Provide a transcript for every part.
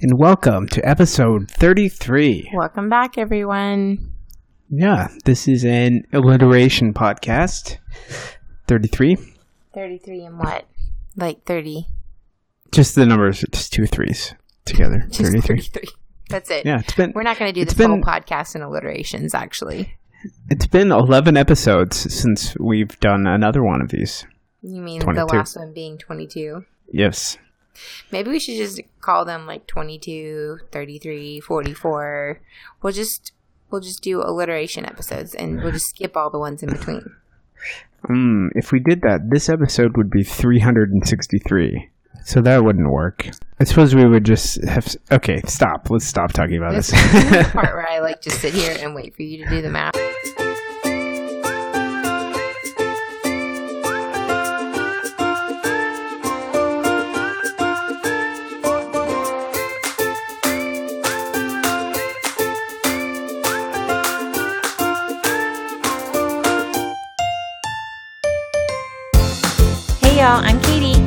and welcome to episode 33. Welcome back, everyone. Yeah, this is an alliteration podcast. 33. 33 and what? Like 30. Just the numbers, just two threes together. Just 33. 33. That's it. Yeah, it's been We're not going to do this whole been- podcast in alliterations, actually. it's been 11 episodes since we've done another one of these. You mean 22. the last one being 22? Yes. Maybe we should just call them like 22, 33, 44. We'll just we'll just do alliteration episodes and we'll just skip all the ones in between. Mm, if we did that, this episode would be 363. So that wouldn't work. I suppose we would just have. Okay, stop. Let's stop talking about This this. is the part where I like just sit here and wait for you to do the math.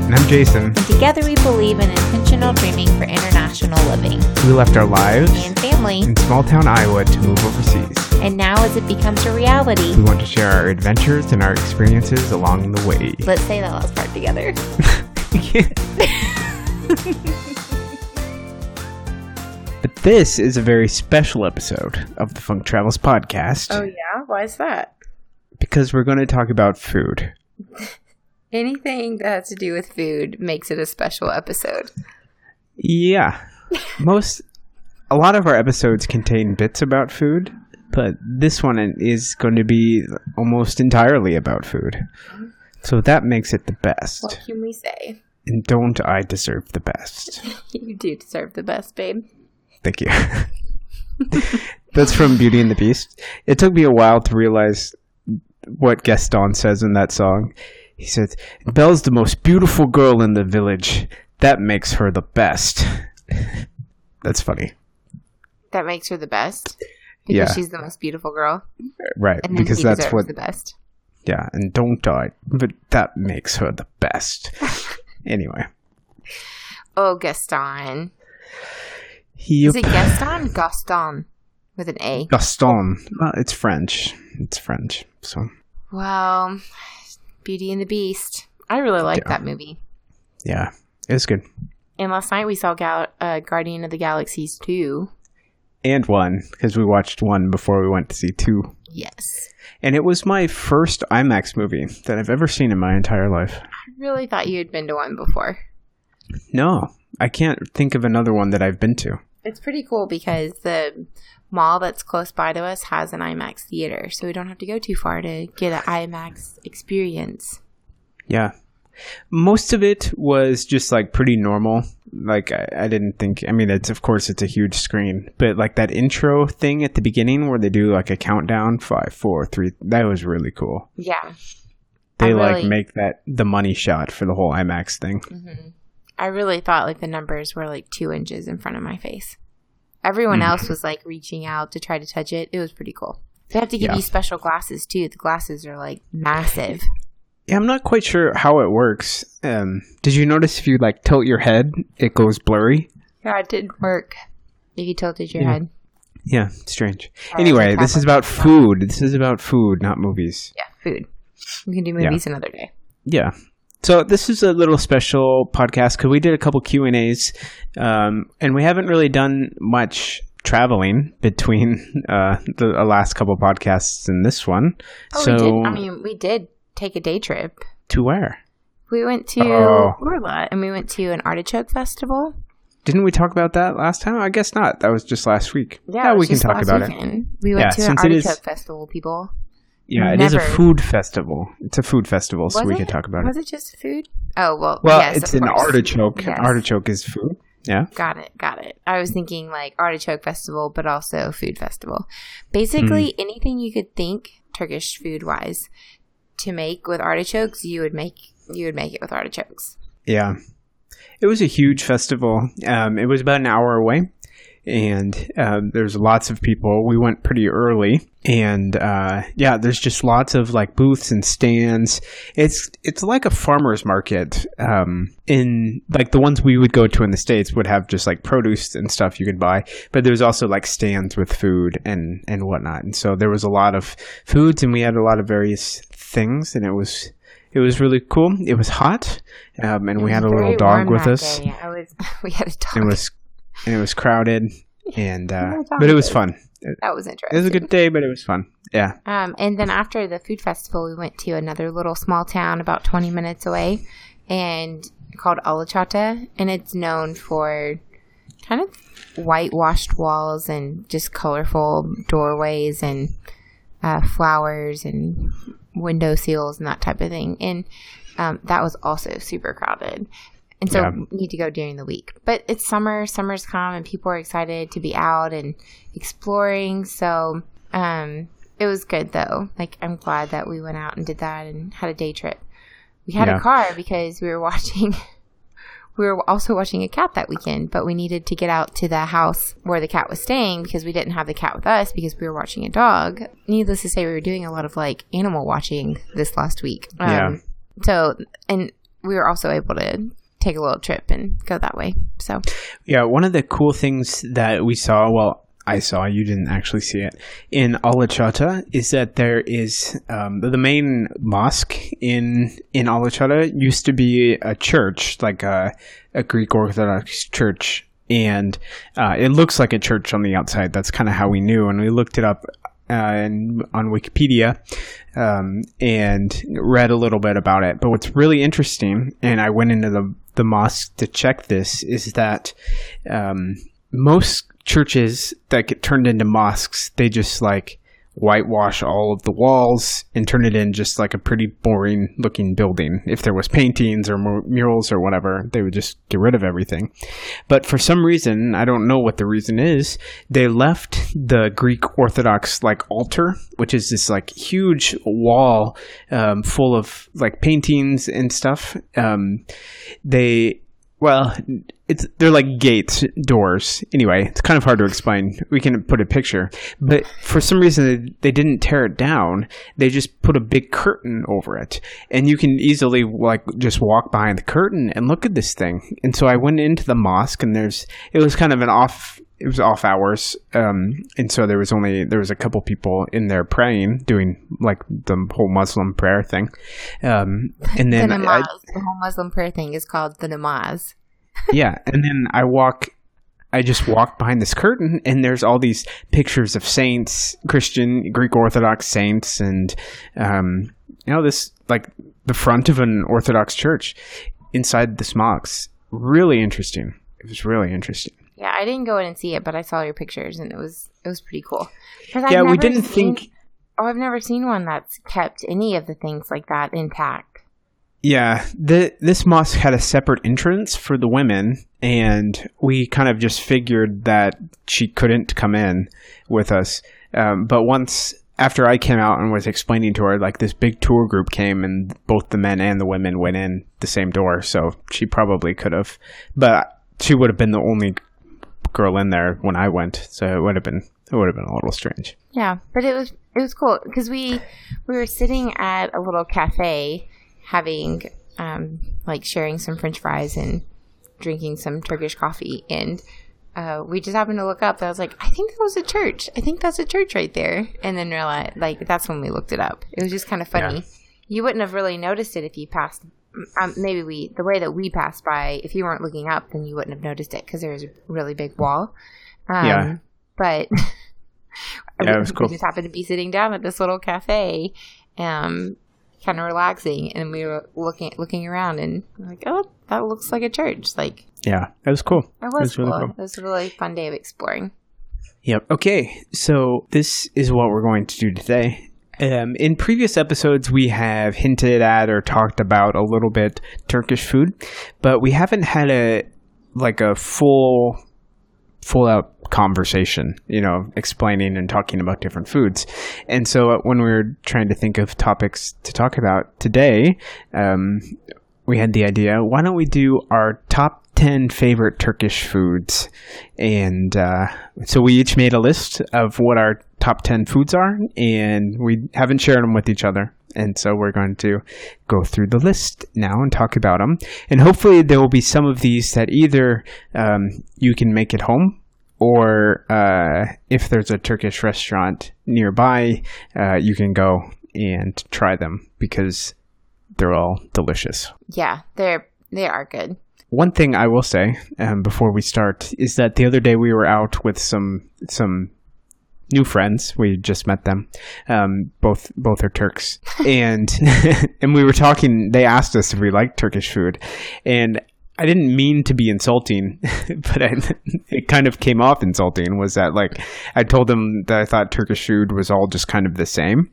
And I'm Jason. And together we believe in intentional dreaming for international living We left our lives and family. in small town Iowa to move overseas. And now, as it becomes a reality, We want to share our adventures and our experiences along the way. let's say that last part together. but this is a very special episode of the Funk Travels podcast Oh, yeah? Why is that? because we're going to talk about food. Anything that has to do with food makes it a special episode. Yeah. Most, a lot of our episodes contain bits about food, but this one is going to be almost entirely about food. So that makes it the best. What can we say? And don't I deserve the best? You do deserve the best, babe. Thank you. That's from Beauty and the Beast. It took me a while to realize what Gaston says in that song. He says, Belle's the most beautiful girl in the village. That makes her the best. That's funny. That makes her the best. Because Yeah. she's the most beautiful girl. Right. Because that's what, the best. yeah, and don't die. But that makes her the best. anyway. Oh, Gaston. He, Is it Gaston? Gaston. With an A. Gaston. Well, it's French. It's French. So, Well, Beauty and the Beast. I really like Yeah. that movie. yeah, it's good. And last night we saw Gal- uh, Guardian of the Galaxies 2. And one, because we watched one before we went to see two. Yes. And it was my first IMAX movie that I've ever seen in my entire life. I really thought you had been to one before. No, I can't think of another one that I've been to. It's pretty cool because the mall that's close by to us has an IMAX theater, so we don't have to go too far to get an IMAX experience. Yeah. Most of it was just like pretty normal. Like I, I didn't think. I mean, it's of course it's a huge screen, but like that intro thing at the beginning where they do like a countdown, five, four, three. That was really cool. Yeah. They I like make that the money shot for the whole IMAX thing. Mm-hmm. I really thought like the numbers were like two inches in front of my face. Everyone else was like reaching out to try to touch it. It was pretty cool. They have to give Yeah. you special glasses too. The glasses are like massive. Yeah, I'm not quite sure how it works. Um, did you notice if you like tilt your head, it goes blurry? Yeah, it didn't work. If you tilted your Yeah. head. Yeah, strange. Anyway, this is about food. This is about food, not movies. Yeah, food. We can do movies another day. Yeah. So this is a little special podcast because we did a couple Q and A's, um, and we haven't really done much traveling between uh, the uh, last couple podcasts and this one. Oh, so we did. I mean, we did take a day trip. to where? We went to Oh. Urla and we went to an artichoke festival. Didn't we talk about that last time? I guess not. That was just last week. it we was can talk about it. weekend. We went Yeah, to an it is- artichoke festival, people. Yeah, it is a food festival. It's a food festival, so Was we it? could talk about Was it. Was it just food? Oh well. Well, yes, it's an course. artichoke. Yes. Artichoke is food. Yeah. Got it. Got it. I was thinking like artichoke festival, but also food festival. Basically, Hmm. anything you could think Turkish food wise to make with artichokes, you would make you would make it with artichokes. Yeah. It was a huge festival. Um, it was about an hour away. And um, there's lots of people. We went pretty early, and uh, yeah, there's just lots of like booths and stands. It's it's like a farmers market. Um, in like the ones we would go to in the states would have just like produce and stuff you could buy, but there's also like stands with food and and whatnot. And so there was a lot of foods, and we had a lot of various things, and it was it was really cool. It was hot, um, and we had a little dog with us. Day. I was we had a dog. It was and it was crowded, and uh, but it was fun. That was interesting. It was a good day, but it was fun. Yeah. Um, and then after the food festival, we went to another little small town about 20 minutes away, and called Alaçatı, and it's known for kind of whitewashed walls and just colorful doorways and uh, flowers and window seals and that type of thing. And um, that was also super crowded. And so yeah. we need to go during the week. But it's summer, summer's come and people are excited to be out and exploring. So um, it was good though. Like I'm glad that we went out and did that and had a day trip. We had yeah. a car because we were watching we were also watching a cat that weekend, but we needed to get out to the house where the cat was staying because we didn't have the cat with us because we were watching a dog. Needless to say, we were doing a lot of like animal watching this last week. Um, yeah. So, and we were also able to take a little trip and go that way. So, yeah, one of the cool things that we saw, well, I saw, you didn't actually see it, in Alaçatı is that there is um, the main mosque in in Alaçatı used to be a church, like a, a Greek Orthodox church. And uh, it looks like a church on the outside. That's kind of how we knew. And we looked it up uh, on Wikipedia um, and read a little bit about it. But what's really interesting, and I went into the the mosque to check this, is that um, most churches that get turned into mosques, they just like whitewash all of the walls and turn it in just like a pretty boring looking building. If there was paintings or murals or whatever, they would just get rid of everything. But for some reason, I don't know what the reason is, they left the Greek Orthodox like altar, which is this like huge wall um, full of like paintings and stuff. Um, they well, it's they're like gates, doors. Anyway, it's kind of hard to explain. We can put a picture, but for some reason they didn't tear it down. They just put a big curtain over it, and you can easily like just walk behind the curtain and look at this thing. And so I went into the mosque, and there's it was kind of an off. It was off hours, um, and so there was only there was a couple people in there praying, doing like the whole Muslim prayer thing. Um, and then the, namaz, I, the whole Muslim prayer thing is called the namaz yeah, and then I walk I just walk behind this curtain and there's all these pictures of saints, Christian, Greek Orthodox saints, and um, you know this like the front of an Orthodox church inside the smocks. Really interesting. It was really interesting. Yeah, I didn't go in and see it, but I saw your pictures and it was it was pretty cool. Yeah, we didn't seen, think. Oh, I've never seen one that's kept any of the things like that intact. Yeah, the, this mosque had a separate entrance for the women, and we kind of just figured that she couldn't come in with us. Um, but once after I came out and was explaining to her, like this big tour group came, and both the men and the women went in the same door, so she probably could have, but she would have been the only girl in there when I went, so it would have been it would have been a little strange. Yeah, but it was it was cool because we we were sitting at a little cafe having um, like sharing some French fries and drinking some Turkish coffee, and uh, we just happened to look up. I was like, I think that was a church. I think that's a church right there. And then realized, like, that's when we looked it up. It was just kind of funny. Yeah. You wouldn't have really noticed it if you passed. Um, maybe we, the way that we passed by, if you weren't looking up, then you wouldn't have noticed it because there was a really big wall. Um, yeah. But yeah, it was cool. we just happened to be sitting down at this little cafe. Um, kind of relaxing and we were looking looking around and like oh that looks like a church like yeah that was cool it was, it was cool. really cool it was a really fun day of exploring yep okay so this is what we're going to do today um, in previous episodes, we have hinted at or talked about a little bit Turkish food, but we haven't had a like a full full out conversation, you know, explaining and talking about different foods. And so uh, when we were trying to think of topics to talk about today, um, we had the idea why don't we do our top 10 favorite Turkish foods. And uh, so we each made a list of what our top 10 foods are, and we haven't shared them with each other. And so we're going to go through the list now and talk about them. And hopefully, there will be some of these that either um, you can make at home or uh, if there's a Turkish restaurant nearby, uh, you can go and try them because they're all delicious. Yeah, they're they are good. One thing I will say um, before we start is that the other day we were out with some some new friends. We just met them. Um, both both are Turks, and and we were talking. They asked us if we liked Turkish food, and I didn't mean to be insulting, but I, it kind of came off insulting. Was that like I told them that I thought Turkish food was all just kind of the same.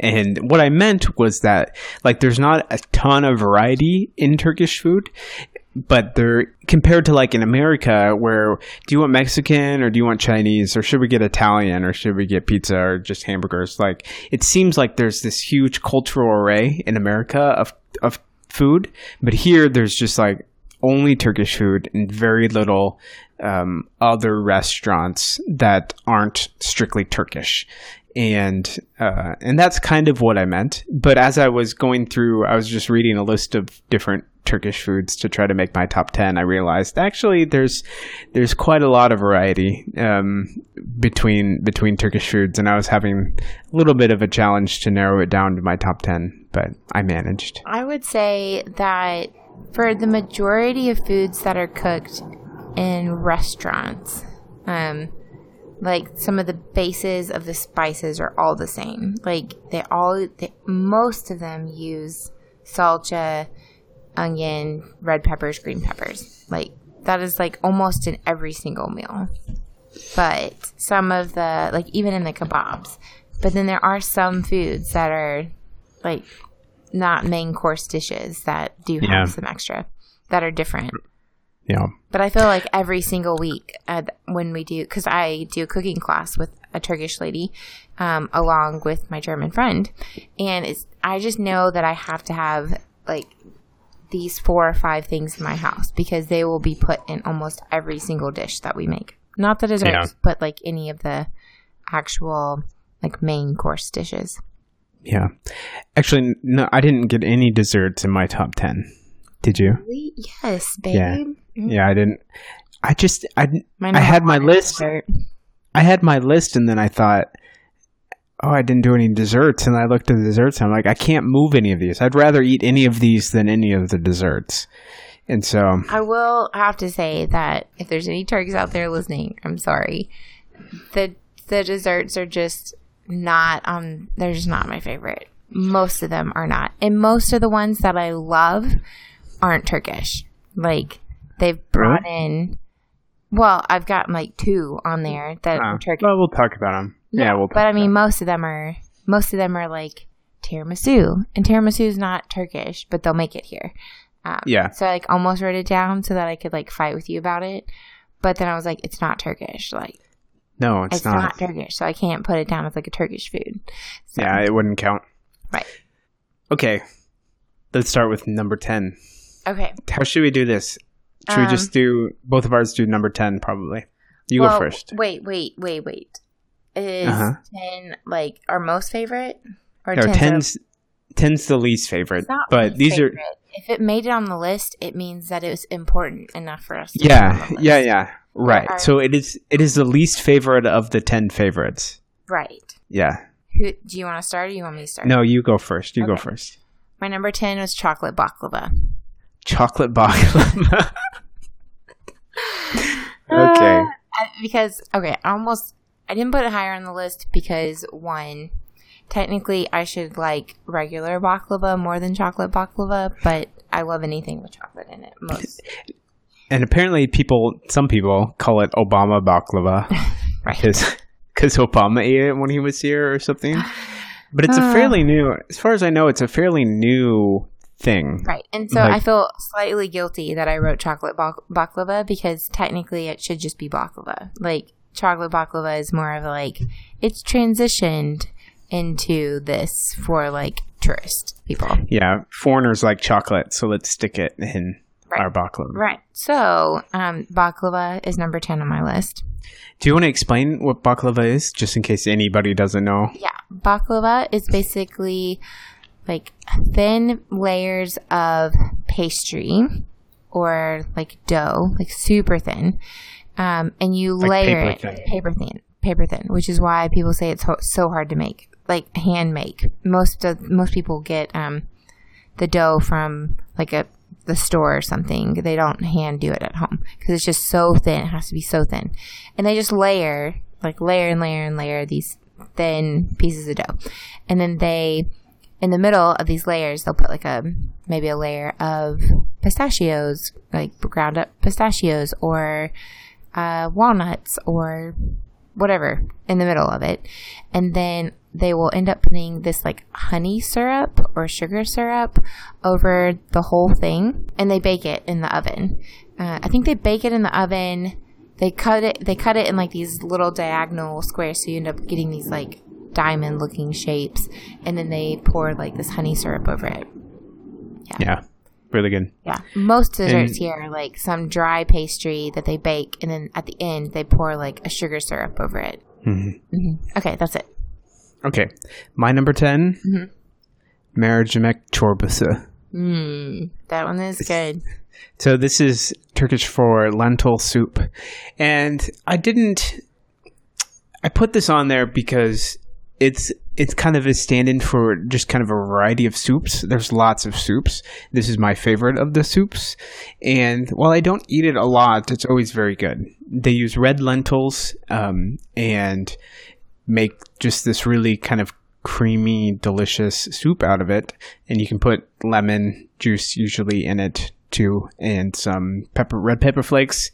And what I meant was that like there's not a ton of variety in Turkish food, but they're compared to like in America where do you want Mexican or do you want Chinese or should we get Italian or should we get pizza or just hamburgers? Like it seems like there's this huge cultural array in America of of food, but here there's just like only Turkish food and very little um, other restaurants that aren't strictly Turkish and uh, and that's kind of what I meant. But as I was going through, I was just reading a list of different Turkish foods to try to make my top ten. I realized actually there's there's quite a lot of variety um, between between Turkish foods, and I was having a little bit of a challenge to narrow it down to my top ten, but I managed. I would say that for the majority of foods that are cooked in restaurants. Um, like some of the bases of the spices are all the same. Like they all, they, most of them use salsa, onion, red peppers, green peppers. Like that is like almost in every single meal. But some of the, like even in the kebabs. But then there are some foods that are like not main course dishes that do have yeah. some extra that are different. Yeah. But I feel like every single week uh, when we do, because I do a cooking class with a Turkish lady, um, along with my German friend, and it's I just know that I have to have like these four or five things in my house because they will be put in almost every single dish that we make. Not the desserts, yeah. but like any of the actual like main course dishes. Yeah. Actually, no, I didn't get any desserts in my top 10. Did you? Yes, babe. Yeah. Mm-hmm. Yeah, I didn't. I just I I had my list. I had my list, and then I thought, oh, I didn't do any desserts, and I looked at the desserts, and I'm like, I can't move any of these. I'd rather eat any of these than any of the desserts. And so I will have to say that if there's any Turks out there listening, I'm sorry. The the desserts are just not um they're just not my favorite. Most of them are not. And most of the ones that I love aren't Turkish. Like they've brought really? in. Well, I've got like two on there that are Turkish. Well, we'll talk about them. Yeah, yeah we'll. but I mean, most of them are most of them are like tiramisu, and tiramisu is not Turkish, but they'll make it here. Um, yeah. So I like almost wrote it down so that I could like fight with you about it, but then I was like, it's not Turkish. Like, no, it's, it's not. not. Turkish, so I can't put it down as like a Turkish food. So. Yeah, it wouldn't count. Right. Okay, let's start with number ten. Okay. How should we do this? Should um, we just do both of ours do number 10 probably? You well, go first. Wait, wait, wait, wait. Is uh-huh. 10 like our most favorite? Or no, 10's, 10's the least favorite. But these favorite. are. If it made it on the list, it means that it was important enough for us Yeah, yeah, yeah. Right. Our, so it is it is the least favorite of the 10 favorites. Right. Yeah. Who, do you want to start or do you want me to start? No, you go first. You okay. go first. My number 10 was chocolate baklava chocolate baklava. okay. Uh, because okay, I almost I didn't put it higher on the list because one, technically I should like regular baklava more than chocolate baklava, but I love anything with chocolate in it most. And apparently, people, some people call it Obama baklava, right? Because because Obama ate it when he was here or something. But it's a fairly new, as far as I know, it's a fairly new thing. Right. And so like, I feel slightly guilty that I wrote chocolate baklava because technically it should just be baklava. Like chocolate baklava is more of like it's transitioned into this for like tourist people. Yeah, foreigners like chocolate, so let's stick it in right. our baklava. Right. So, um, baklava is number 10 on my list. Do you want to explain what baklava is, just in case anybody doesn't know? Yeah. Baklava is basically like thin layers of pastry or like dough, like super thin. Um, and you like layer paper it thin. paper thin, paper thin, which is why people say it's so hard to make, like hand make. Most of most people get um, the dough from like a the store or something. They don't hand do it at home because it's just so thin. It has to be so thin, and they just layer like layer and layer and layer these thin pieces of dough, and then they in the middle of these layers they'll put like a maybe a layer of pistachios, like ground up pistachios or uh, walnuts or whatever in the middle of it, and then they will end up putting this like honey syrup or sugar syrup over the whole thing and they bake it in the oven. Uh, I think they bake it in the oven. They cut it. They cut it in like these little diagonal squares, so you end up getting these like diamond looking shapes, and then they pour like this honey syrup over it. Yeah, yeah really good. Yeah, most desserts and, here are like some dry pastry that they bake, and then at the end they pour like a sugar syrup over it. Mm-hmm. Mm-hmm. Okay, that's it. Okay, my number 10 mm-hmm. Mercimek çorbası. Mm, that one is good. So this is Turkish for lentil soup, and I didn't. I put this on there because it's it's kind of a stand-in for just kind of a variety of soups. There's lots of soups. This is my favorite of the soups, and while I don't eat it a lot, it's always very good. They use red lentils um, and make just this really kind of creamy, delicious soup out of it. And you can put lemon juice usually in it too, and some pepper, red pepper flakes.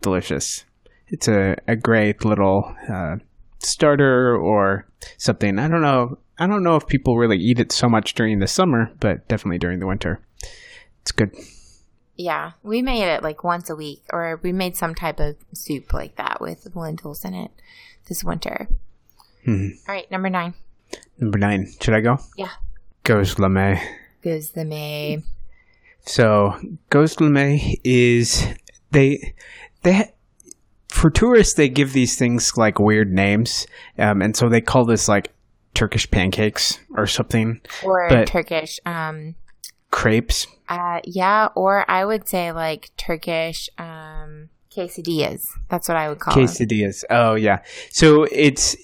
Delicious. It's a, a great little uh, starter or something. I don't know. I don't know if people really eat it so much during the summer, but definitely during the winter. It's good. Yeah, we made it like once a week, or we made some type of soup like that with lentils in it this winter. Hmm. All right, number nine. Number nine. Should I go? Yeah. Gözleme. Gözleme. So gözleme is they they for tourists they give these things like weird names, um, and so they call this like Turkish pancakes or something, or but Turkish um, crepes. Uh, yeah, or I would say like Turkish um, quesadillas. That's what I would call quesadillas. Them. Oh yeah, so it's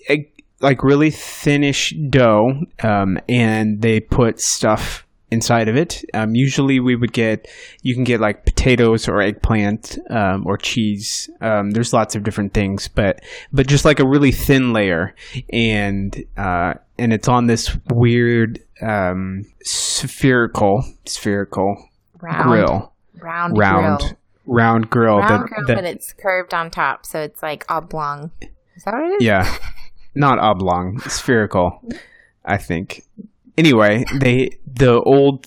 like really thinnish dough, um, and they put stuff inside of it. Um, usually, we would get you can get like potatoes or eggplant um, or cheese. Um, there's lots of different things, but but just like a really thin layer, and uh, and it's on this weird um, spherical spherical round, grill, round round. Grill. Round grill, round that, grill, that, but it's curved on top, so it's like oblong. Is that what it is? Yeah, not oblong, spherical. I think. Anyway, they the old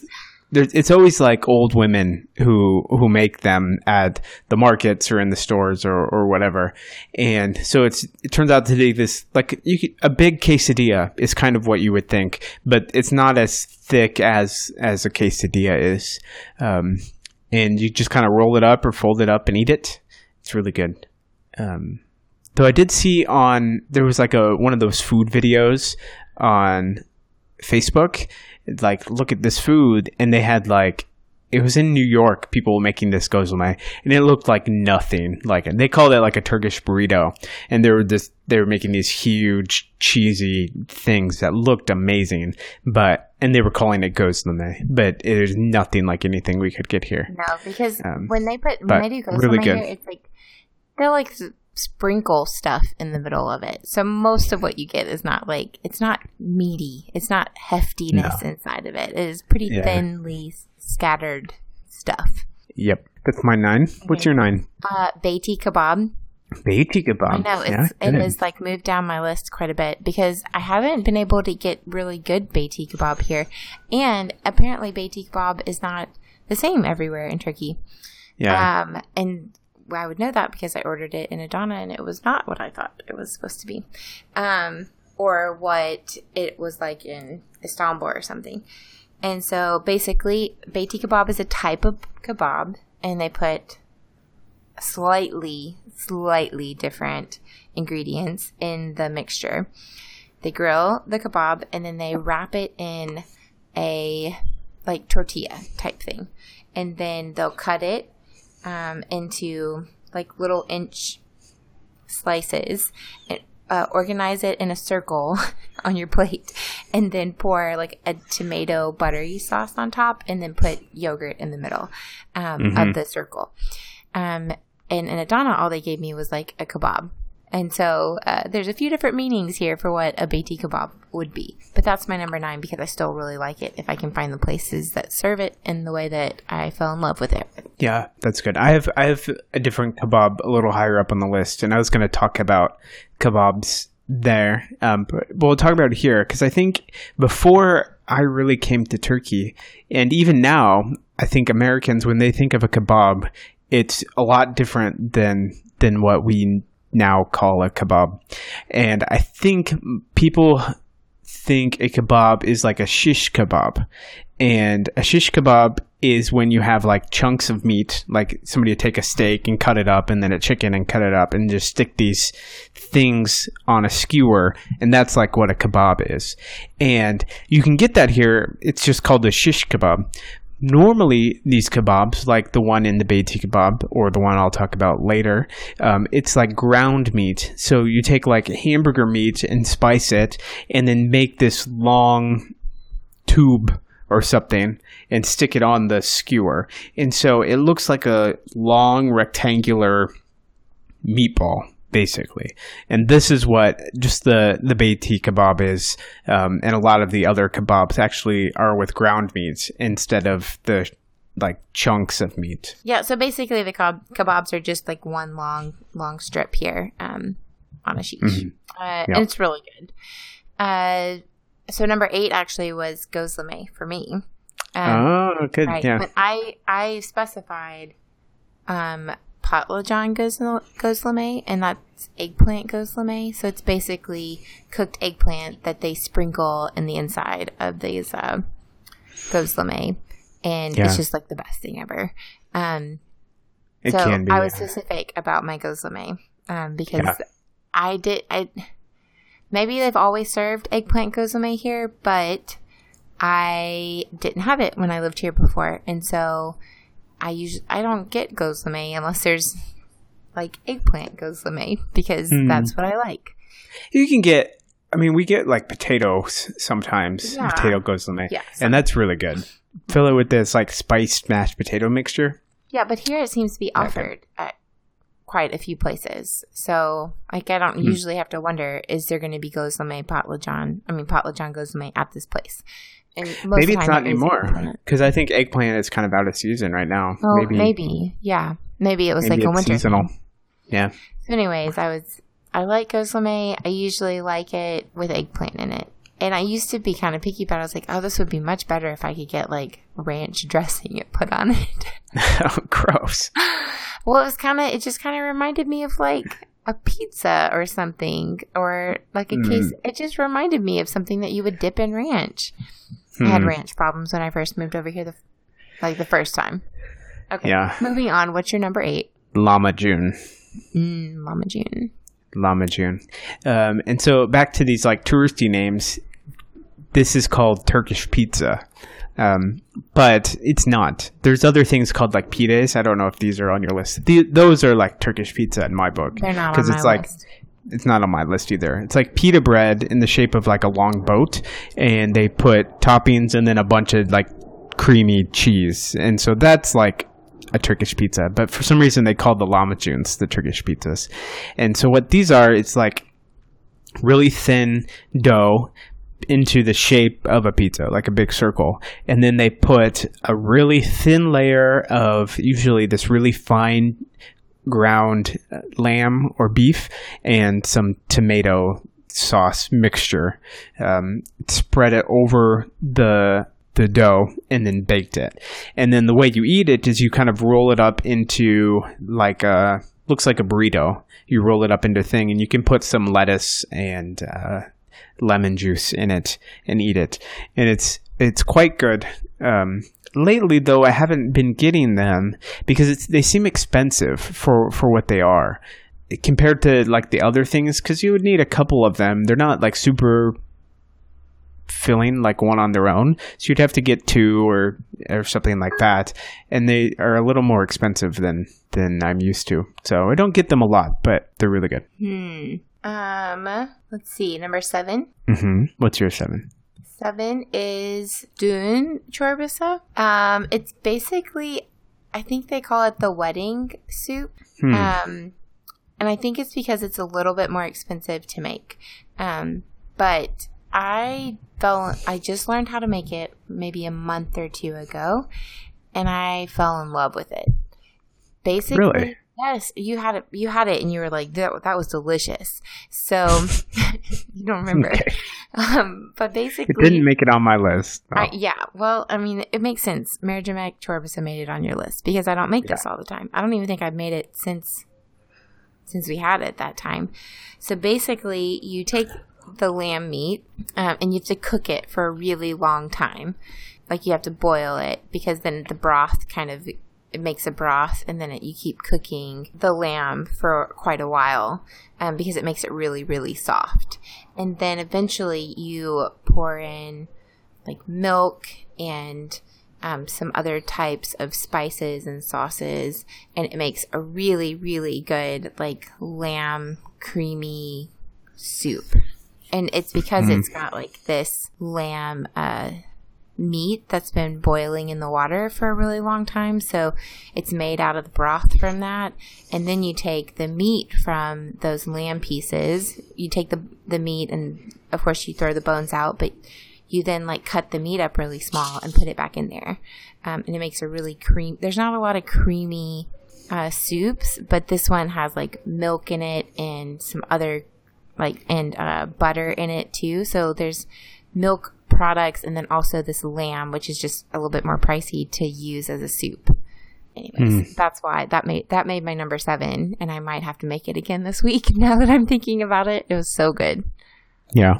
it's always like old women who who make them at the markets or in the stores or, or whatever, and so it's it turns out to be this like could, a big quesadilla is kind of what you would think, but it's not as thick as as a quesadilla is, um, and you just kind of roll it up or fold it up and eat it. It's really good. Um, Though I did see on there was like a one of those food videos on Facebook, like look at this food, and they had like it was in New York. People making this gözleme, and it looked like nothing. Like they called it like a Turkish burrito, and they were this they were making these huge cheesy things that looked amazing, but and they were calling it gözleme, but it is nothing like anything we could get here. No, because um, when they put when they do really here, it's like they're like sprinkle stuff in the middle of it. So most of what you get is not like it's not meaty. It's not heftiness no. inside of it. It is pretty yeah. thinly scattered stuff. Yep. That's my nine. What's your nine? Uh Beyti kebab. Beyti kebab. I know it's, yeah, it has like moved down my list quite a bit because I haven't been able to get really good Beyti kebab here, and apparently Beyti kebab is not the same everywhere in Turkey. Yeah. Um, and I would know that because I ordered it in Adana and it was not what I thought it was supposed to be, um, or what it was like in Istanbul or something. And so basically, beyti kebab is a type of kebab and they put slightly, slightly different ingredients in the mixture. They grill the kebab and then they wrap it in a like tortilla type thing. And then they'll cut it um, into like little inch slices and uh, organize it in a circle on your plate and then pour like a tomato buttery sauce on top and then put yogurt in the middle um, Mm-hmm. of the circle. Um, and in Adana, all they gave me was like a kebab. And so uh, there's a few different meanings here for what a Beyti kebab would be. But that's my number nine because I still really like it if I can find the places that serve it in the way that I fell in love with it. Yeah, that's good. I have I have a different kebab a little higher up on the list, and I was going to talk about kebabs there, um, but we'll talk about it here because I think before I really came to Turkey, and even now, I think Americans when they think of a kebab, it's a lot different than than what we now call a kebab, and I think people think a kebab is like a shish kebab. And a shish kebab is when you have like chunks of meat, like somebody would take a steak and cut it up, and then a chicken and cut it up, and just stick these things on a skewer. And that's like what a kebab is. And you can get that here. It's just called a shish kebab. Normally, these kebabs, like the one in the Beyti kebab or the one I'll talk about later, um, it's like ground meat. So you take like hamburger meat and spice it, and then make this long tube or something and stick it on the skewer. And so it looks like a long rectangular meatball basically. And this is what just the the Beyti kebab is um, and a lot of the other kebabs actually are with ground meats instead of the like chunks of meat. Yeah, so basically the keb- kebabs are just like one long, long strip here um, on a sheet. Uh, And it's really good. Uh, so number eight actually was gozleme for me. Um, oh, good. Right. Yeah. But I I specified um patlıcan gozl- gozleme and that's eggplant gozleme. So it's basically cooked eggplant that they sprinkle in the inside of these uh, gozleme, and Yeah. it's just like the best thing ever. Um, It so be. I was specific about my gozleme um, because Yeah. I did. I maybe they've always served eggplant gozleme here, but I didn't have it when I lived here before, and so I usually I don't get gozleme unless there's like eggplant gozleme because Hmm. that's what I like. You can get. I mean, we get like potatoes sometimes. Yeah. Potato gozleme, Yeah, and that's really good. Fill it with this like spiced mashed potato mixture. Yeah, but here it seems to be offered at quite a few places. So, like, I don't Hmm. usually have to wonder is there going to be gozleme patlıcan? I mean, patlıcan gozleme at this place. And Maybe it's not it anymore because I think eggplant is kind of out of season right now. Oh, maybe. Yeah, maybe it was maybe like a winter. seasonal. thing. Yeah. So anyways, I was I like gozleme. I usually like it with eggplant in it. And I used to be kind of picky, but I was like, oh, this would be much better if I could get like ranch dressing put on it. oh, gross. Well, it was kind of, it just kind of reminded me of like a pizza or something, or like a Mm. case. It just reminded me of something that you would dip in ranch. I had Hmm. ranch problems when I first moved over here, the, like the first time. Okay. Yeah. Moving on. What's your number eight? Lahmacun. Mm, Mama June. Lahmacun. Um, and so back to these like touristy names. This is called Turkish pizza. Um, but it's not. There's other things called like pides. I don't know if these are on your list. The, those are like Turkish pizza in my book. They're not on it's like list. It's not on my list either. It's like pita bread in the shape of like a long boat, and they put toppings and then a bunch of like creamy cheese, and so that's like a Turkish pizza. But for some reason, they call the lahmacuns the Turkish pizzas, and so what these are, it's like really thin dough into the shape of a pizza, like a big circle. And then they put a really thin layer of usually this really fine ground uh, lamb or beef and some tomato sauce mixture. Um, spread it over the the dough and then baked it. And then the way you eat it is you kind of roll it up into like a looks like a burrito. You roll it up into a thing and you can put some lettuce and uh, lemon juice in it and eat it. And it's it's quite good. Um, lately, though, I haven't been getting them because it's they seem expensive for for what they are compared to like the other things. Because you would need a couple of them. They're not like super filling like one on their own so you'd have to get two or or something like that and they are a little more expensive than than i'm used to so i don't get them a lot but they're really good Hmm. Um. Let's see. Number seven. hmm what's your seven Seven is Düğün çorbası. Um. It's basically, I think they call it the wedding soup. Hmm. Um. And I think it's because it's a little bit more expensive to make. Um. But I fell. I just learned how to make it maybe a month or two ago, and I fell in love with it. Basically, Really? Yes, you had it. You had it, and you were like, "That, that was delicious." So you don't remember, Okay. um, but basically, it didn't make it on my list no. I, yeah. Well, I mean, it makes sense. Mercimek çorbası made it on your list because I don't make this all the time. I don't even think I've made it since since we had it that time. So basically, you take the lamb meat um, and you have to cook it for a really long time. Like you have to boil it because then the broth kind of it makes a broth, and then it, you keep cooking the lamb for quite a while um, because it makes it really really soft. And then eventually you pour in like milk and um, some other types of spices and sauces, and it makes a really, really good like lamb creamy soup. And it's because it's got like this lamb uh, meat that's been boiling in the water for a really long time. So it's made out of the broth from that. And then you take the meat from those lamb pieces. You take the, the meat and of course you throw the bones out, but you then like cut the meat up really small and put it back in there. Um, and it makes a really cream. There's not a lot of creamy uh, soups, but this one has like milk in it and some other like and uh, butter in it too. So there's milk products and then also this lamb, which is just a little bit more pricey to use as a soup. Anyways, hmm. that's why that made that made my number seven, and I might have to make it again this week. Now that I'm thinking about it, it was so good. Yeah.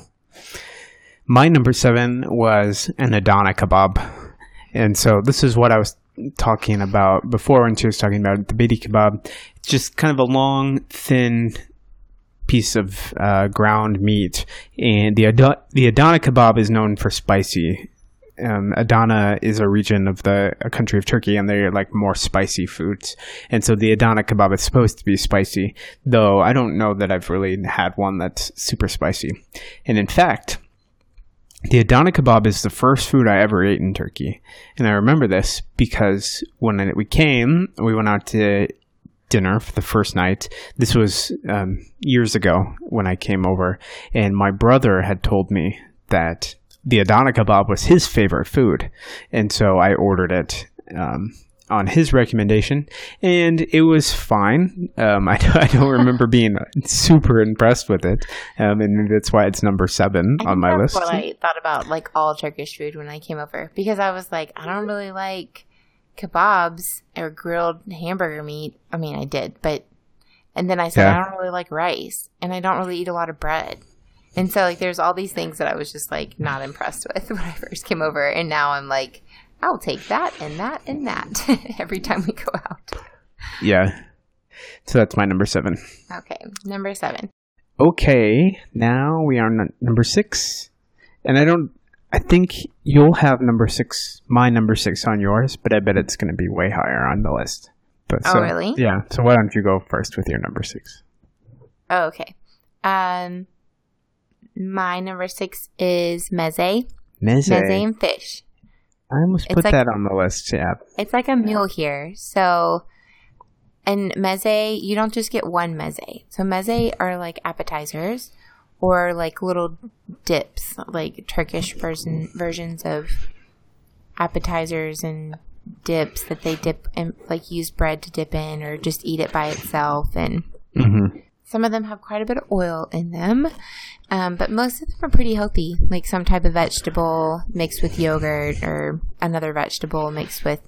My number seven was an Adana kebab. And so this is what I was talking about before when she was talking about the Beyti kebab. It's just kind of a long, thin piece of uh, ground meat. And the, Ad- the Adana kebab is known for spicy. Um, Adana is a region of the country of Turkey, and they're like more spicy foods. And so the Adana kebab is supposed to be spicy, though I don't know that I've really had one that's super spicy. And in fact, the Adana kebab is the first food I ever ate in Turkey. And I remember this because when we came, we went out to dinner for the first night. This was um, years ago when I came over, and my brother had told me that the Adana kebab was his favorite food. And so I ordered it. Um, on his recommendation, and it was fine. Um, I, I don't remember being super impressed with it, um, and that's why it's number seven I on my that's list. What I thought about like all Turkish food when I came over because I was like, I don't really like kebabs or grilled hamburger meat. I mean, I did, but and then I said Yeah. I don't really like rice and I don't really eat a lot of bread. And so like there's all these things that I was just like not impressed with when I first came over and now I'm like I'll take that and that and that every time we go out. Yeah. So that's my number seven. Okay, number 7. Okay, now we are n- number six, and I don't. I think you'll have number six, my number six on yours, but I bet it's going to be way higher on the list. But Oh, so, really? Yeah. So why don't you go first with your number six? Oh, okay. Um my number 6 is meze, Meze. meze and fish. I almost It's put like- that on the list. Yeah. It's like a meal here. So, and meze, you don't just get one meze. So meze are like appetizers or like little dips, like Turkish version versions of appetizers and dips that they dip and like use bread to dip in or just eat it by itself and Mm-hmm. some of them have quite a bit of oil in them, um, but most of them are pretty healthy. Like some type of vegetable mixed with yogurt, or another vegetable mixed with,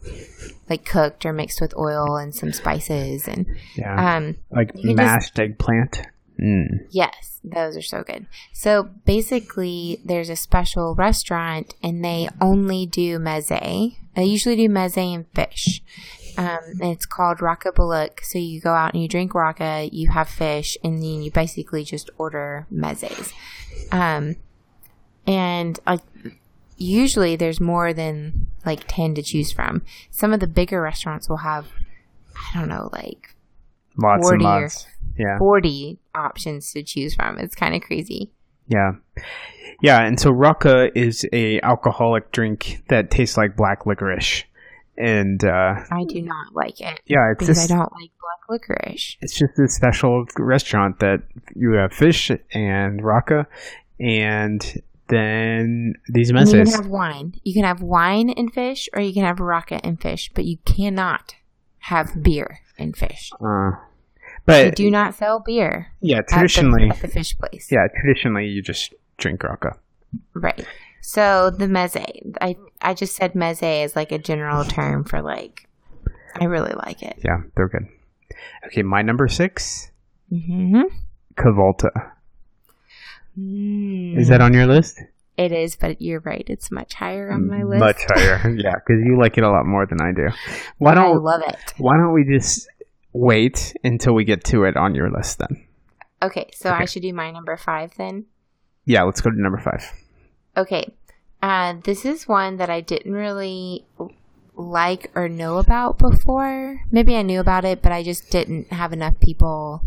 like cooked or mixed with oil and some spices, and Yeah. um, like you just- mashed eggplant. Mm. Yes, those are so good. So basically, there's a special restaurant, and they only do meze. They usually do meze and fish. Um, and it's called Rakı Balık. So you go out and you drink Rakı, you have fish, and then you basically just order mezes. Um, and like usually there's more than like 10 to choose from. Some of the bigger restaurants will have, I don't know, like Lots and 40 or- Yeah. 40 options to choose from. It's kind of crazy. Yeah. Yeah, and so rakı is a alcoholic drink that tastes like black licorice. And uh I do not like it yeah, it's because just I don't like black licorice. it's just a special restaurant that you have fish and rakı and then these And you can have wine. You can have wine and fish, or you can have rocket and fish, but you cannot have beer and fish. Uh, But do not sell beer yeah, at the- traditionally at the, fish place. yeah, traditionally you just drink rakı. Right. So the meze, I I just said meze is like a general term for like, I really like it. Yeah, they're good. Okay, my number 6, Mm-hmm. Kahvaltı. Mm. Is that on your list? It is, but you're right. It's much higher on my list. Much higher. yeah, because you like it a lot more than I do. Why don't I love it. Why don't we just wait until we get to it on your list then? Okay, so I should do my number five then. Yeah, let's go to number five. Okay, uh, this is one that I didn't really like or know about before. Maybe I knew about it, but I just didn't have enough people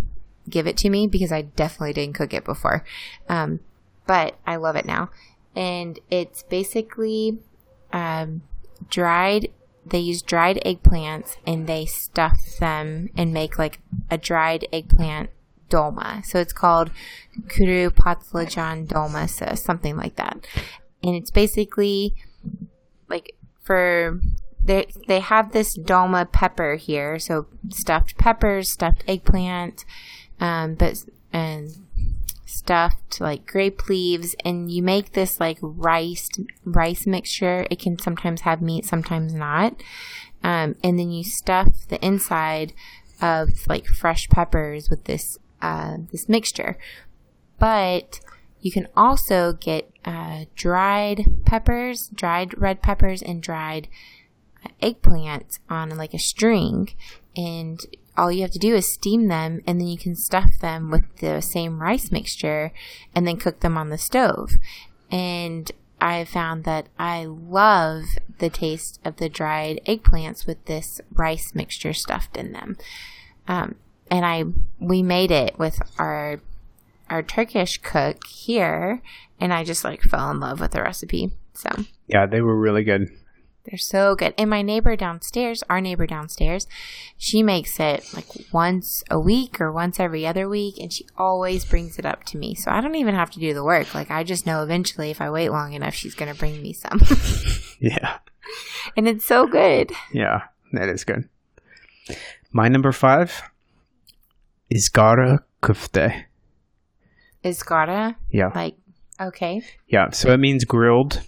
give it to me because I definitely didn't cook it before. Um, but I love it now, and it's basically um, dried. They use dried eggplants and they stuff them and make like a dried eggplant dolma. So it's called kuru patlıcan dolması, something like that. And it's basically like for they they have this dolma pepper here, so stuffed peppers, stuffed eggplant, um, but and stuffed like grape leaves, and you make this like rice rice mixture. It can sometimes have meat, sometimes not, um, and then you stuff the inside of like fresh peppers with this uh, this mixture. But you can also get uh, dried peppers, dried red peppers, and dried eggplants on like a string, and all you have to do is steam them, and then you can stuff them with the same rice mixture, and then cook them on the stove. And I found that I love the taste of the dried eggplants with this rice mixture stuffed in them. Um, and I we made it with our our Turkish cook here, and I just like fell in love with the recipe. So Yeah, they were really good. They're so good. And my neighbor downstairs, our neighbor downstairs, she makes it like once a week or once every other week, and she always brings it up to me. So I don't even have to do the work. Like I just know eventually if I wait long enough, she's gonna bring me some, Yeah, and it's so good. yeah, that is good. My number five is gara kufte. Izgara Yeah, like okay? yeah. So it means grilled,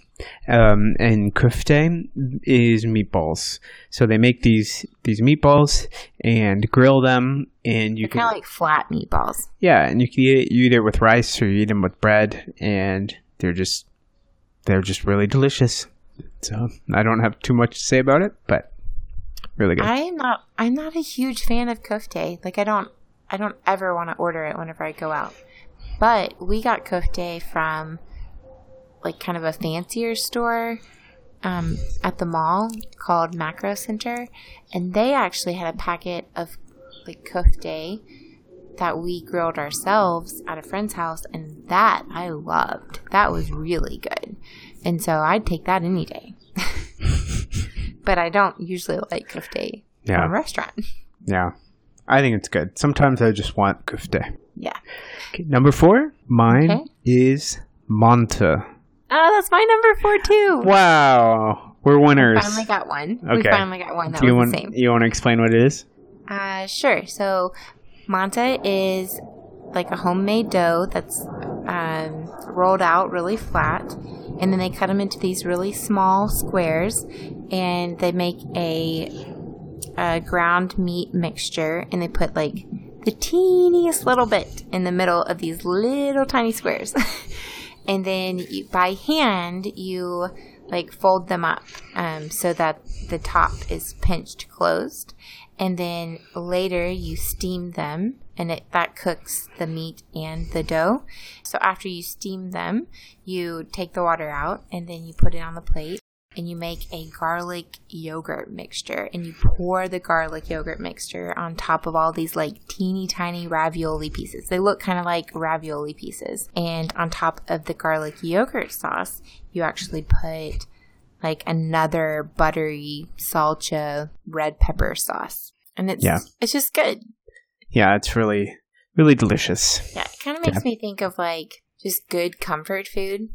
um, and kufte is meatballs. So they make these these meatballs and grill them, and you They're can kind of like flat meatballs. Yeah, and you can eat it, you eat it with rice or you eat them with bread, and they're just they're just really delicious. So I don't have too much to say about it, but really good. I am not. I'm not a huge fan of kofte. Like I don't. I don't ever want to order it whenever I go out. But we got kofte from like kind of a fancier store um, at the mall called Macrocenter, and they actually had a packet of like kofte that we grilled ourselves at a friend's house, and that I loved. That was really good, and so I'd take that any day. but I don't usually like kofte Yeah. from a restaurant. yeah, I think it's good. Sometimes I just want kufte. Yeah. Okay, number four, mine Okay. is mantı. Oh, that's my number four too. Wow, we're winners. We finally got one. We Okay. finally got one that Do you was want the same. you want to explain what it is? Uh, sure. So, mantı is like a homemade dough that's um, rolled out really flat, and then they cut them into these really small squares, and they make a, a ground meat mixture, and they put like the teeniest little bit in the middle of these little tiny squares. and then you, by hand, you like fold them up um, so that the top is pinched closed. And then later you steam them and it, that cooks the meat and the dough. So after you steam them, you take the water out and then you put it on the plate and you make a garlic yogurt mixture and you pour the garlic yogurt mixture on top of all these like teeny tiny ravioli pieces. They look kind of like ravioli pieces. And on top of the garlic yogurt sauce, you actually put like another buttery salsa red pepper sauce. And it's Yeah. it's just good. Yeah, it's really, really delicious. Yeah, it kind of makes me think of like just good comfort food.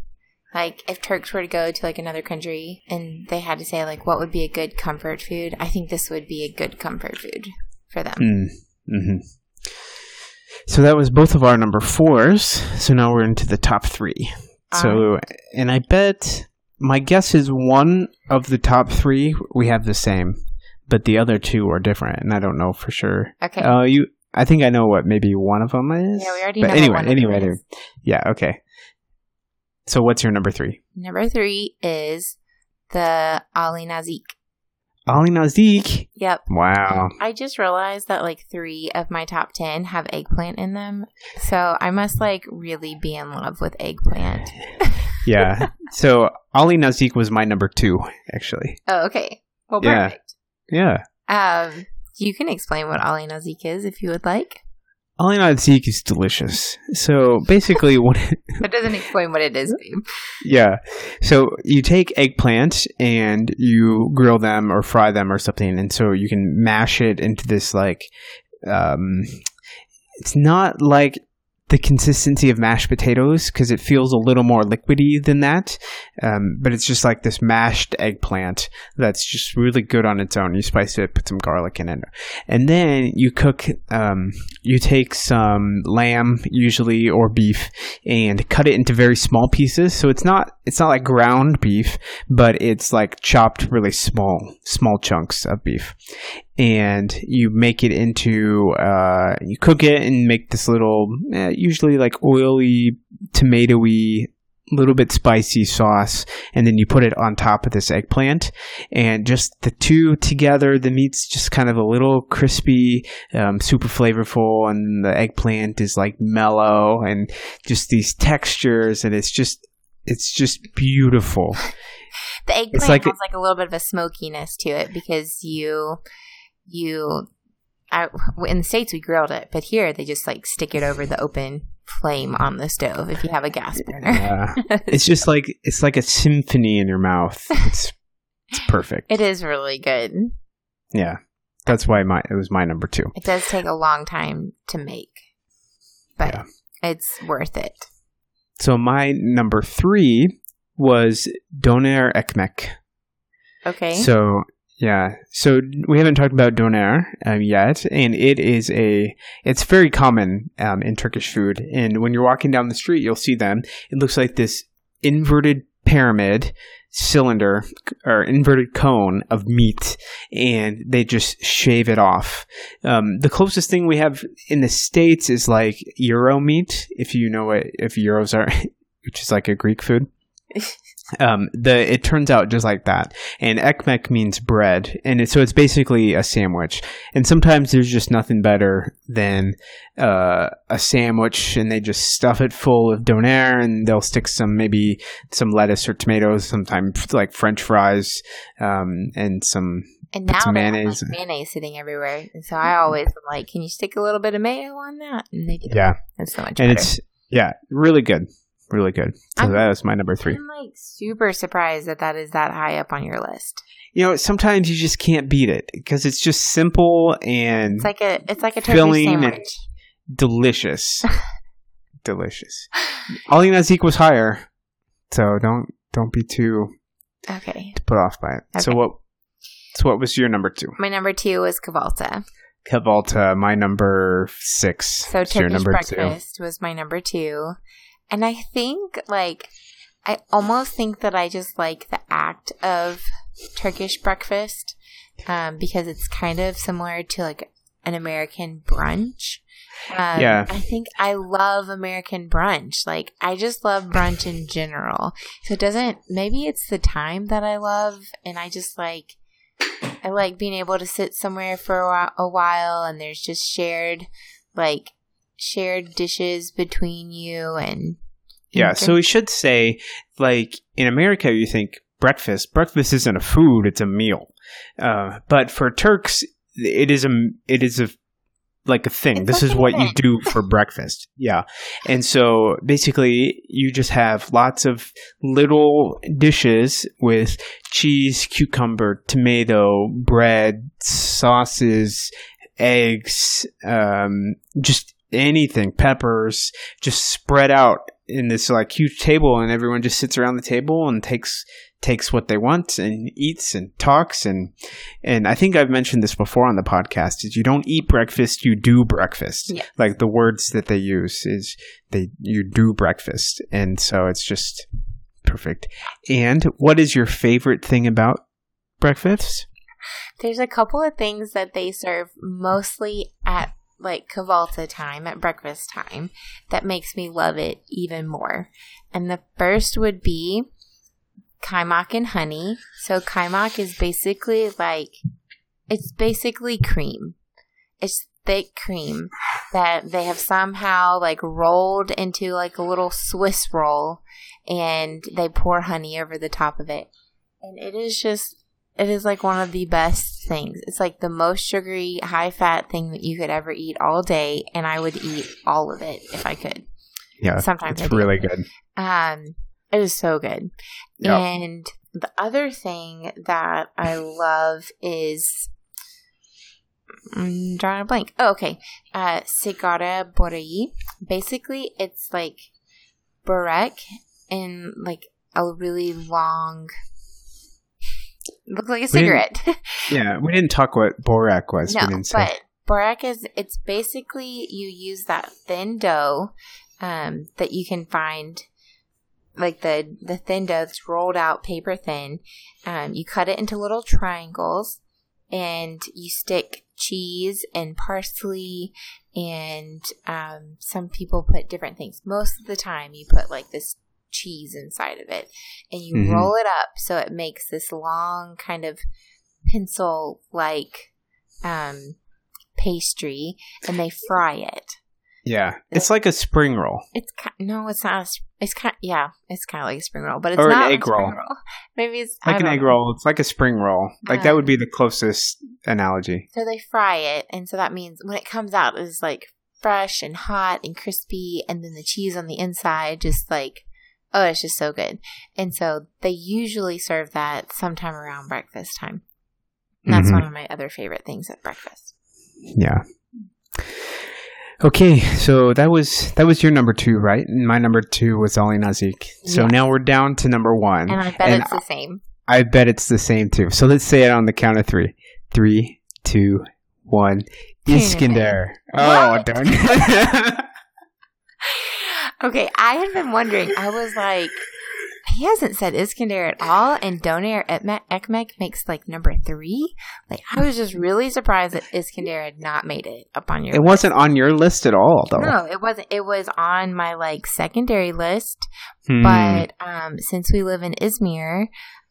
Like if Turks were to go to like another country and they had to say like what would be a good comfort food, I think this would be a good comfort food for them. Mm. hmm So that was both of our number fours. So now we're into the top three. So, and I bet my guess is one of the top three we have the same, but the other two are different, and I don't know for sure. Okay. Uh, you, I think I know what maybe one of them is. yeah, we already But know. anyway, what one of them anyway, is. yeah, okay. So what's your number three? Number three is the Ali Nazik. Ali Nazik. Yep. Wow. I just realized that like three of my top ten have eggplant in them. So I must like really be in love with eggplant. Yeah. so Ali Nazik was my number two, actually. Oh, okay. Well, Yeah. perfect. Yeah. Um, you can explain what Ali Nazik is if you would like. Ali Nazik is delicious. So basically, what That doesn't explain what it is, babe. Yeah. So you take eggplant and you grill them or fry them or something, and so you can mash it into this like, um, it's not like the consistency of mashed potatoes because it feels a little more liquidy than that. Um, but it's just like this mashed eggplant that's just really good on its own. You spice it, put some garlic in it, and then you cook. Um, you take some lamb, usually or beef, and cut it into very small pieces. So it's not it's not like ground beef, but it's like chopped really small small chunks of beef. And you make it into uh, you cook it and make this little eh, usually like oily tomatoey little bit spicy sauce and then you put it on top of this eggplant and just the two together the meat's just kind of a little crispy um, super flavorful and the eggplant is like mellow and just these textures and it's just it's just beautiful. The eggplant like has like a little bit of a smokiness to it because you you I, in the states we grilled it, but here they just like stick it over the open flame on the stove if you have a gas burner. Yeah. it's just like it's like a symphony in your mouth it's it's perfect it is really good. yeah that's why my it was my number two It does take a long time to make, but Yeah. it's worth it. so my number three was doner ekmek Okay. So yeah, so we haven't talked about doner um, yet, and it is a it's very common um, in Turkish food. And when you're walking down the street, you'll see them. It looks like this inverted pyramid cylinder or inverted cone of meat, and they just shave it off. Um, the closest thing we have in the states is like gyro meat, if you know what if gyros are, which is like a Greek food. Um, the it turns out just like that, and ekmek means bread, and it, so it's basically a sandwich. And sometimes there's just nothing better than uh, a sandwich, and they just stuff it full of doner, and they'll stick some maybe some lettuce or tomatoes, sometimes like French fries, um, and some and now some they have, mayonnaise. like, mayonnaise sitting everywhere, and so I always am like, "Can you stick a little bit of mayo on that?" And they do. yeah, It's so much and better. it's yeah, really good, really good. So I'm- that was my number three. I'm like super surprised that that is that high up on your list. You know, sometimes you just can't beat it because it's just simple and It's like a it's like a turkey Filling and- sandwich. delicious. delicious. Ali Nazik was higher, so don't don't be too Okay. to put off by it. So what? So what was your number two? My number two was Kahvaltı. Kahvaltı, my number six. So It's your Turkish number two. breakfast was my number two. And I think like I almost think that I just like the act of Turkish breakfast um, because it's kind of similar to like an American brunch. Um, Yeah. I think I love American brunch. Like, I just love brunch in general. So it doesn't, maybe it's the time that I love, and I just like, I like being able to sit somewhere for a while, a while and there's just shared, like, shared dishes between you and. Yeah, and so we should say, like in America, you think breakfast. Breakfast isn't a food; it's a meal. Uh, but for Turks, it is a it is a like a thing. It's this is what you do for breakfast. Yeah, and so basically, you just have lots of little dishes with cheese, cucumber, tomato, bread, sauces, eggs, um, just anything, peppers, just spread out in this like huge table, and everyone just sits around the table and takes takes what they want and eats and talks. And and I think I've mentioned this before on the podcast is you don't eat breakfast you do breakfast. Yeah. like the words that they use is they you do breakfast. And so it's just perfect. And what is your favorite thing about breakfast There's a couple of things that they serve mostly at like Kahvaltı time, at breakfast time, that makes me love it even more. And the first would be kaymak and honey. So kaymak is basically like it's basically cream. It's thick cream that they have somehow like rolled into like a little Swiss roll and they pour honey over the top of it. And it is just it is like one of the best things. It's like the most sugary, high fat thing that you could ever eat all day, and I would eat all of it if I could. yeah Sometimes it's really good Um, it is so good. Yep. And the other thing that I love is I'm drawing a blank. Oh, okay. Uh, Sigara Böreği. Basically, it's like börek in like a really long. Looks like a cigarette. yeah we didn't talk what börek was No, we didn't say but Börek is it's basically you use that thin dough um, that you can find like the the thin dough that's rolled out paper thin. Um, you cut it into little triangles and you stick cheese and parsley and um, some people put different things. Most of the time you put like this cheese inside of it and you Mhm. roll it up so it makes this long kind of pencil like um, pastry and they fry it. yeah it's like a spring roll It's ki- no, it's not. A, it's kind. Yeah, it's kind of like a spring roll, but it's Or an not a egg spring roll. Maybe it's like an egg know. roll it's like a spring roll like that would Um, be the closest analogy So they fry it, and so that means when it comes out, it's like fresh and hot and crispy, and then the cheese on the inside just like oh, it's just so good. And so they usually serve that sometime around breakfast time. That's Mhm. one of my other favorite things at breakfast. Yeah. Okay, so that was that was your number two, right? And my number two was Ali Nazik. So Yes. now we're down to number one. And I bet And it's the same. I bet it's the same too. So let's say it on the count of three. Three, two, one. İskender. Oh, darn. Okay, I had been wondering. I was like, he hasn't said İskender at all, and Doner Ekmek makes like number three. Like, I was just really surprised that İskender had not made it up on your. it wasn't on your list at all, though. No, it wasn't. It was on my like secondary list, Hmm. but um, since we live in Izmir,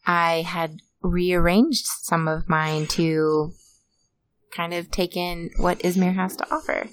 I had rearranged some of mine to kind of take in what Izmir has to offer.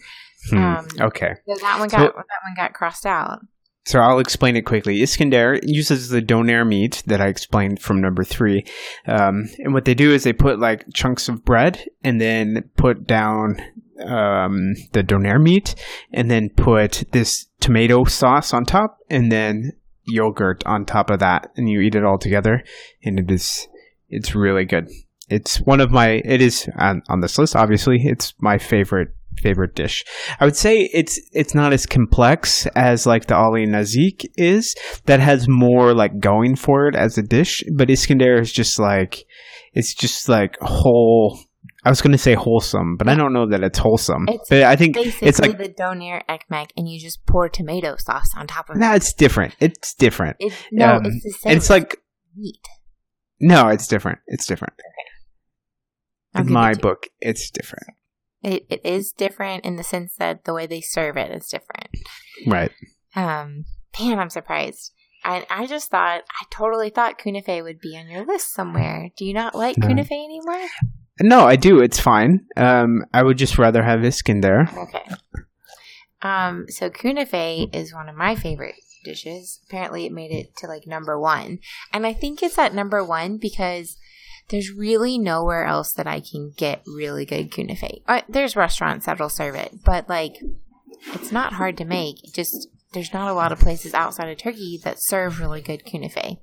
Hmm. um, okay. So that one So- got that one got crossed out. So I'll explain it quickly. İskender uses the doner meat that I explained from number three. Um, and what they do is they put like chunks of bread and then put down um, the doner meat and then put this tomato sauce on top and then yogurt on top of that. And you eat it all together. And it is, it's really good. It's one of my, it is on, on this list, obviously. It's my favorite favorite dish. I would say it's it's not as complex as like the Ali Nazik is. That has more like going for it as a dish, but İskender is just like it's just like whole. I was going to say wholesome, but I don't know that it's wholesome. It's but I think Basically, it's like the doner ekmek, and you just pour tomato sauce on top of no, it. No, it's different. It's different. It, no, um, it's the same. It's like meat. no, it's different. It's different. I'll In my it to you. book, it's different. It, it is different in the sense that the way they serve it is different. Right. Um, man, I'm surprised. I, I just thought, I totally thought kunafe would be on your list somewhere. Do you not like No. kunafe anymore? No, I do. It's fine. Um, I would just rather have İskender. Okay. Um, so kunafe is one of my favorite dishes. Apparently, it made it to like number one, and I think it's at number one because there's really nowhere else that I can get really good kunafe. Uh, there's restaurants that'll serve it, but like, it's not hard to make. It just there's not a lot of places outside of Turkey that serve really good kunafe.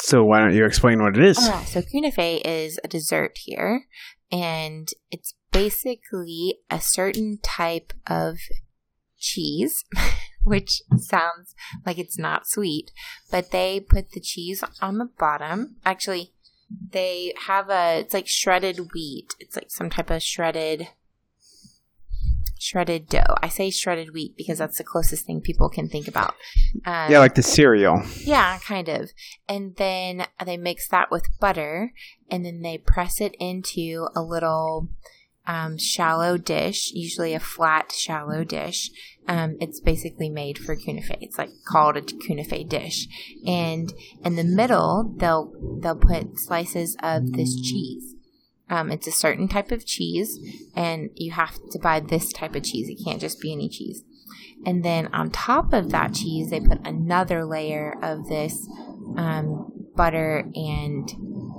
So why don't you explain what it is? Yeah, so kunafe is a dessert here, and it's basically a certain type of cheese, which sounds like it's not sweet, but they put the cheese on the bottom. Actually, they have a it's like shredded wheat. It's like some type of shredded shredded dough. I say shredded wheat because that's the closest thing people can think about. Um, yeah, like the cereal. yeah, kind of. And then they mix that with butter, and then they press it into a little um, shallow dish, usually a flat, shallow dish. Um, it's basically made for kunafe. It's like called a kunafe dish, and in the middle they'll they'll put slices of this cheese. Um, it's a certain type of cheese, and you have to buy this type of cheese. It can't just be any cheese. And then on top of that cheese, they put another layer of this um, butter and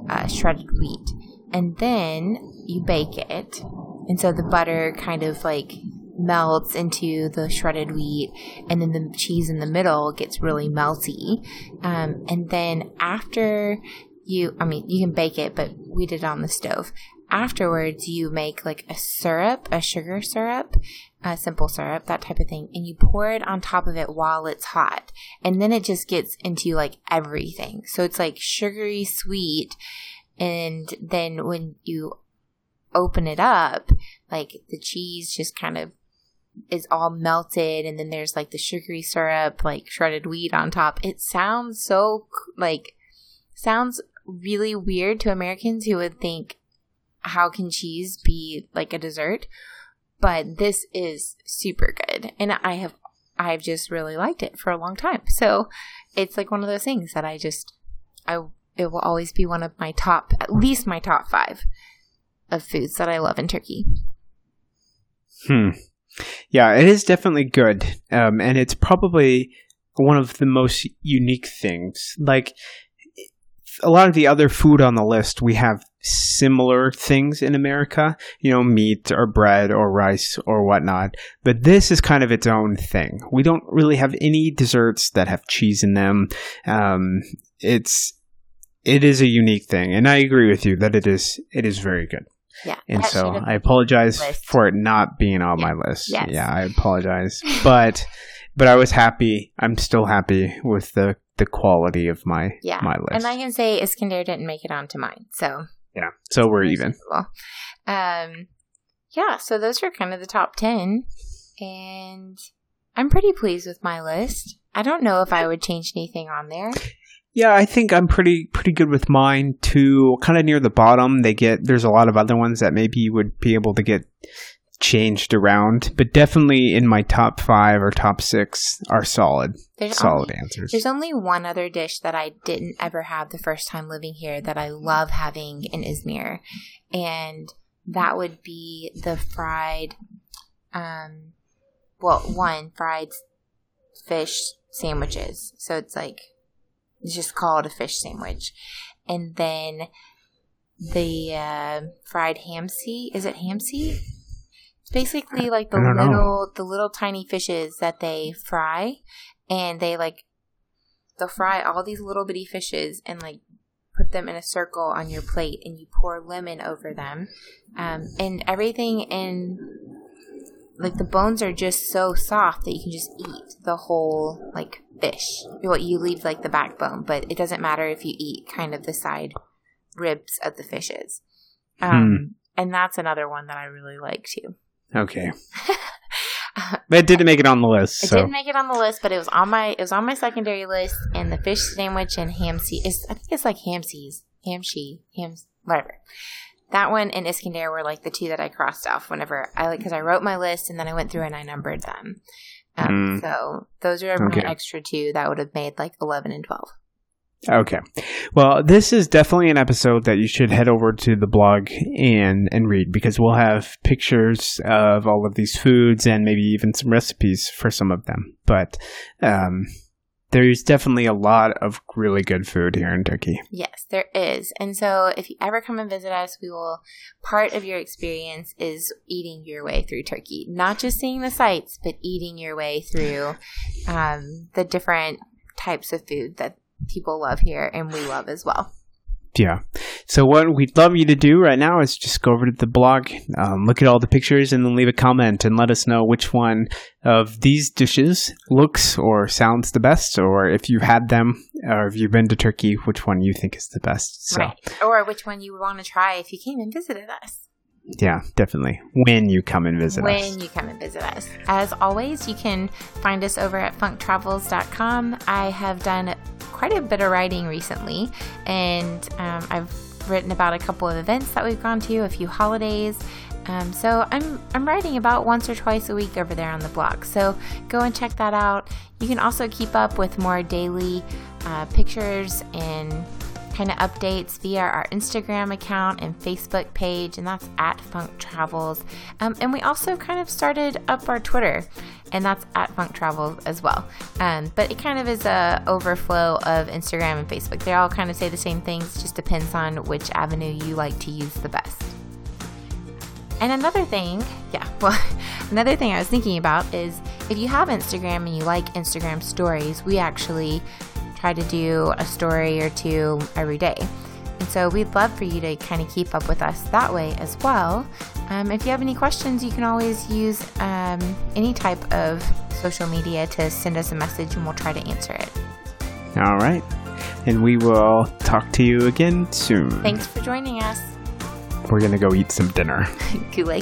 uh, shredded wheat. And then you bake it. And so the butter kind of like melts into the shredded wheat, and then the cheese in the middle gets really melty. Um, and then after you, I mean, you can bake it, but we did it on the stove. Afterwards, you make like a syrup, a sugar syrup, a simple syrup, that type of thing, and you pour it on top of it while it's hot. And then it just gets into like everything. So it's like sugary sweet. And then when you open it up, like the cheese just kind of is all melted and then there's like the sugary syrup, like shredded wheat on top. It sounds so like sounds really weird to Americans who would think how can cheese be like a dessert? But this is super good. And I have I've just really liked it for a long time. So it's like one of those things that I just I it will always be one of my top at least my top 5 of foods that I love in Turkey. Hmm. Yeah, it is definitely good. Um, and it's probably one of the most unique things. Like a lot of the other food on the list, we have similar things in America, you know, meat or bread or rice or whatnot. But this is kind of its own thing. We don't really have any desserts that have cheese in them. Um, it's, it is a unique thing. And I agree with you that it is, it is very good. Yeah. And so I apologize for it not being on my list. Yes. Yeah, I apologize. but but I was happy. I'm still happy with the the quality of my Yeah. my list. And I can say İskender didn't make it onto mine. So yeah. So we're even. Um, yeah, so those are kind of the top 10. And I'm pretty pleased with my list. I don't know if I would change anything on there. Yeah, I think I'm pretty pretty good with mine too. Kind of near the bottom, they get there's a lot of other ones that maybe you would be able to get changed around, but definitely in my top 5 or top 6 are solid. There's solid only, answers. there's only one other dish that I didn't ever have the first time living here that I love having in Izmir. And that would be the fried, um, well, one, fried fish sandwiches. So it's like, it's just called a fish sandwich. And then the uh, fried hamsi. Is it hamsi? It's basically like the don't know. little, the little tiny fishes that they fry, and they like they'll fry all these little bitty fishes and like put them in a circle on your plate, and you pour lemon over them, um, and everything in like the bones are just so soft that you can just eat the whole like fish. Well, you leave like the backbone, but it doesn't matter if you eat kind of the side ribs of the fishes. Um, And that's another one that I really like too. Okay. But it didn't make it on the list, It so didn't make it on the list, but it was on my it was on my secondary list. And the fish sandwich and ham is I think it's like ham seas, ham she, ham whatever. that one and İskender were like the two that I crossed off whenever I like because I wrote my list and then I went through and I numbered them. Um, Mm. So those are Okay. my extra two that would have made like eleven and twelve. Okay. Well, this is definitely an episode that you should head over to the blog and and read because we'll have pictures of all of these foods and maybe even some recipes for some of them. But um, there's definitely a lot of really good food here in Turkey. Yes, there is. And so if you ever come and visit us, we will part of your experience is eating your way through Turkey. Not just seeing the sights, but eating your way through um, the different types of food that people love here and we love as well. Yeah. So what we'd love you to do right now is just go over to the blog, um, look at all the pictures, and then leave a comment and let us know which one of these dishes looks or sounds the best, or if you had them, or if you've been to Turkey, which one you think is the best. So Right. Or which one you would want to try if you came and visited us. yeah, definitely when you come and visit when us. you come and visit us. As always, you can find us over at funktravels.com. I have done quite a bit of writing recently, and um, I've written about a couple of events that we've gone to, a few holidays. Um, so I'm I'm writing about once or twice a week over there on the blog. So go and check that out. You can also keep up with more daily uh, pictures and kind of updates via our Instagram account and Facebook page, and that's at Funk Travels. Um, and we also kind of started up our Twitter, and that's at Funk Travels as well. Um, but it kind of is a overflow of Instagram and Facebook. They all kind of say the same things, just depends on which avenue you like to use the best. And another thing, yeah, well, another thing I was thinking about is if you have Instagram and you like Instagram stories, we actually try to do a story or two every day. And so we'd love for you to kind of keep up with us that way as well. Um, if you have any questions, you can always use um, any type of social media to send us a message and we'll try to answer it. All right. And we will talk to you again soon. Thanks for joining us. We're going to go eat some dinner. Gule.